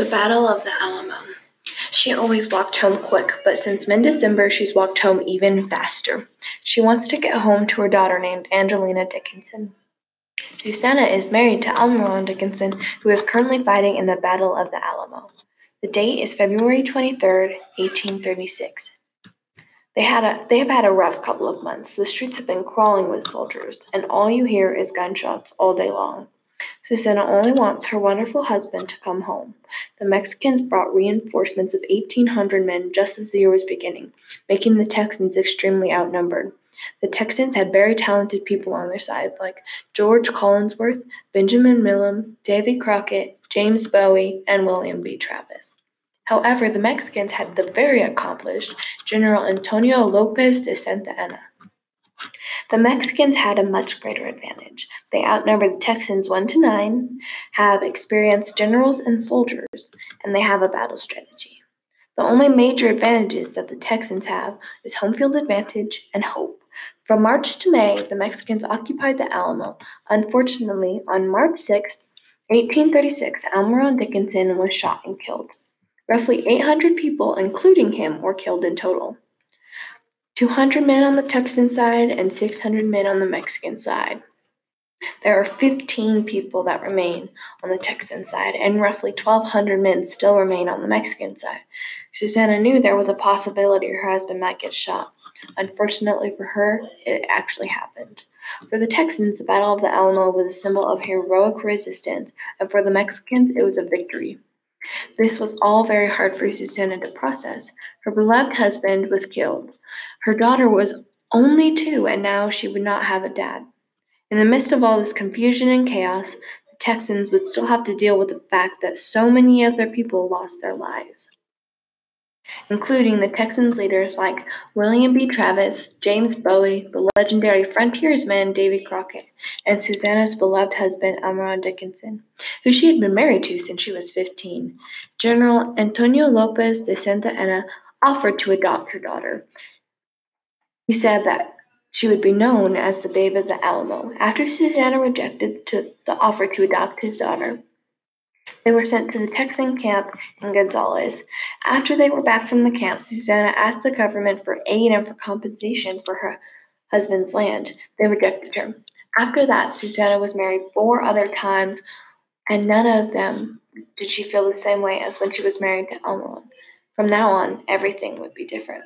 The Battle of the Alamo. She always walked home quick, but since mid December, she's walked home even faster. She wants to get home to her daughter named Angelina Dickinson. Susanna is married to Almron Dickinson, who is currently fighting in the Battle of the Alamo. The date is February 23rd, 1836. They had a they have had a rough couple of months. The streets have been crawling with soldiers, and all you hear is gunshots all day long. Susanna only wants her wonderful husband to come home. The Mexicans brought reinforcements of 1,800 men just as the year was beginning, making the Texans extremely outnumbered. The Texans had very talented people on their side, like George Collinsworth, Benjamin Milam, Davy Crockett, James Bowie, and William B. Travis. However, the Mexicans had the very accomplished General Antonio Lopez de Santa Anna. The Mexicans had a much greater advantage. They outnumber the Texans 1 to 9, have experienced generals and soldiers, and they have a battle strategy. The only major advantages that the Texans have is home field advantage and hope. From March to May, the Mexicans occupied the Alamo. Unfortunately, on March 6, 1836, Almron Dickinson was shot and killed. Roughly 800 people, including him, were killed in total. 200 men on the Texan side and 600 men on the Mexican side. There are 15 people that remain on the Texan side, and roughly 1,200 men still remain on the Mexican side. Susanna knew there was a possibility her husband might get shot. Unfortunately for her, it actually happened. For the Texans, the Battle of the Alamo was a symbol of heroic resistance, and for the Mexicans, it was a victory. This was all very hard for Susanna to process. Her beloved husband was killed. Her daughter was only two, and now she would not have a dad. In the midst of all this confusion and chaos, the Texans would still have to deal with the fact that so many of their people lost their lives, including the Texans leaders like William B. Travis, James Bowie, the legendary frontiersman Davy Crockett, and Susanna's beloved husband Almron Dickinson, who she had been married to since she was 15. General Antonio Lopez de Santa Anna offered to adopt her daughter. He said that she would be known as the Babe of the Alamo. After Susanna rejected to, the offer to adopt his daughter, they were sent to the Texan camp in Gonzales. After they were back from the camp, Susanna asked the government for aid and for compensation for her husband's land. They rejected her. After that, Susanna was married four other times, and none of them did she feel the same way as when she was married to Almron. From now on, everything would be different.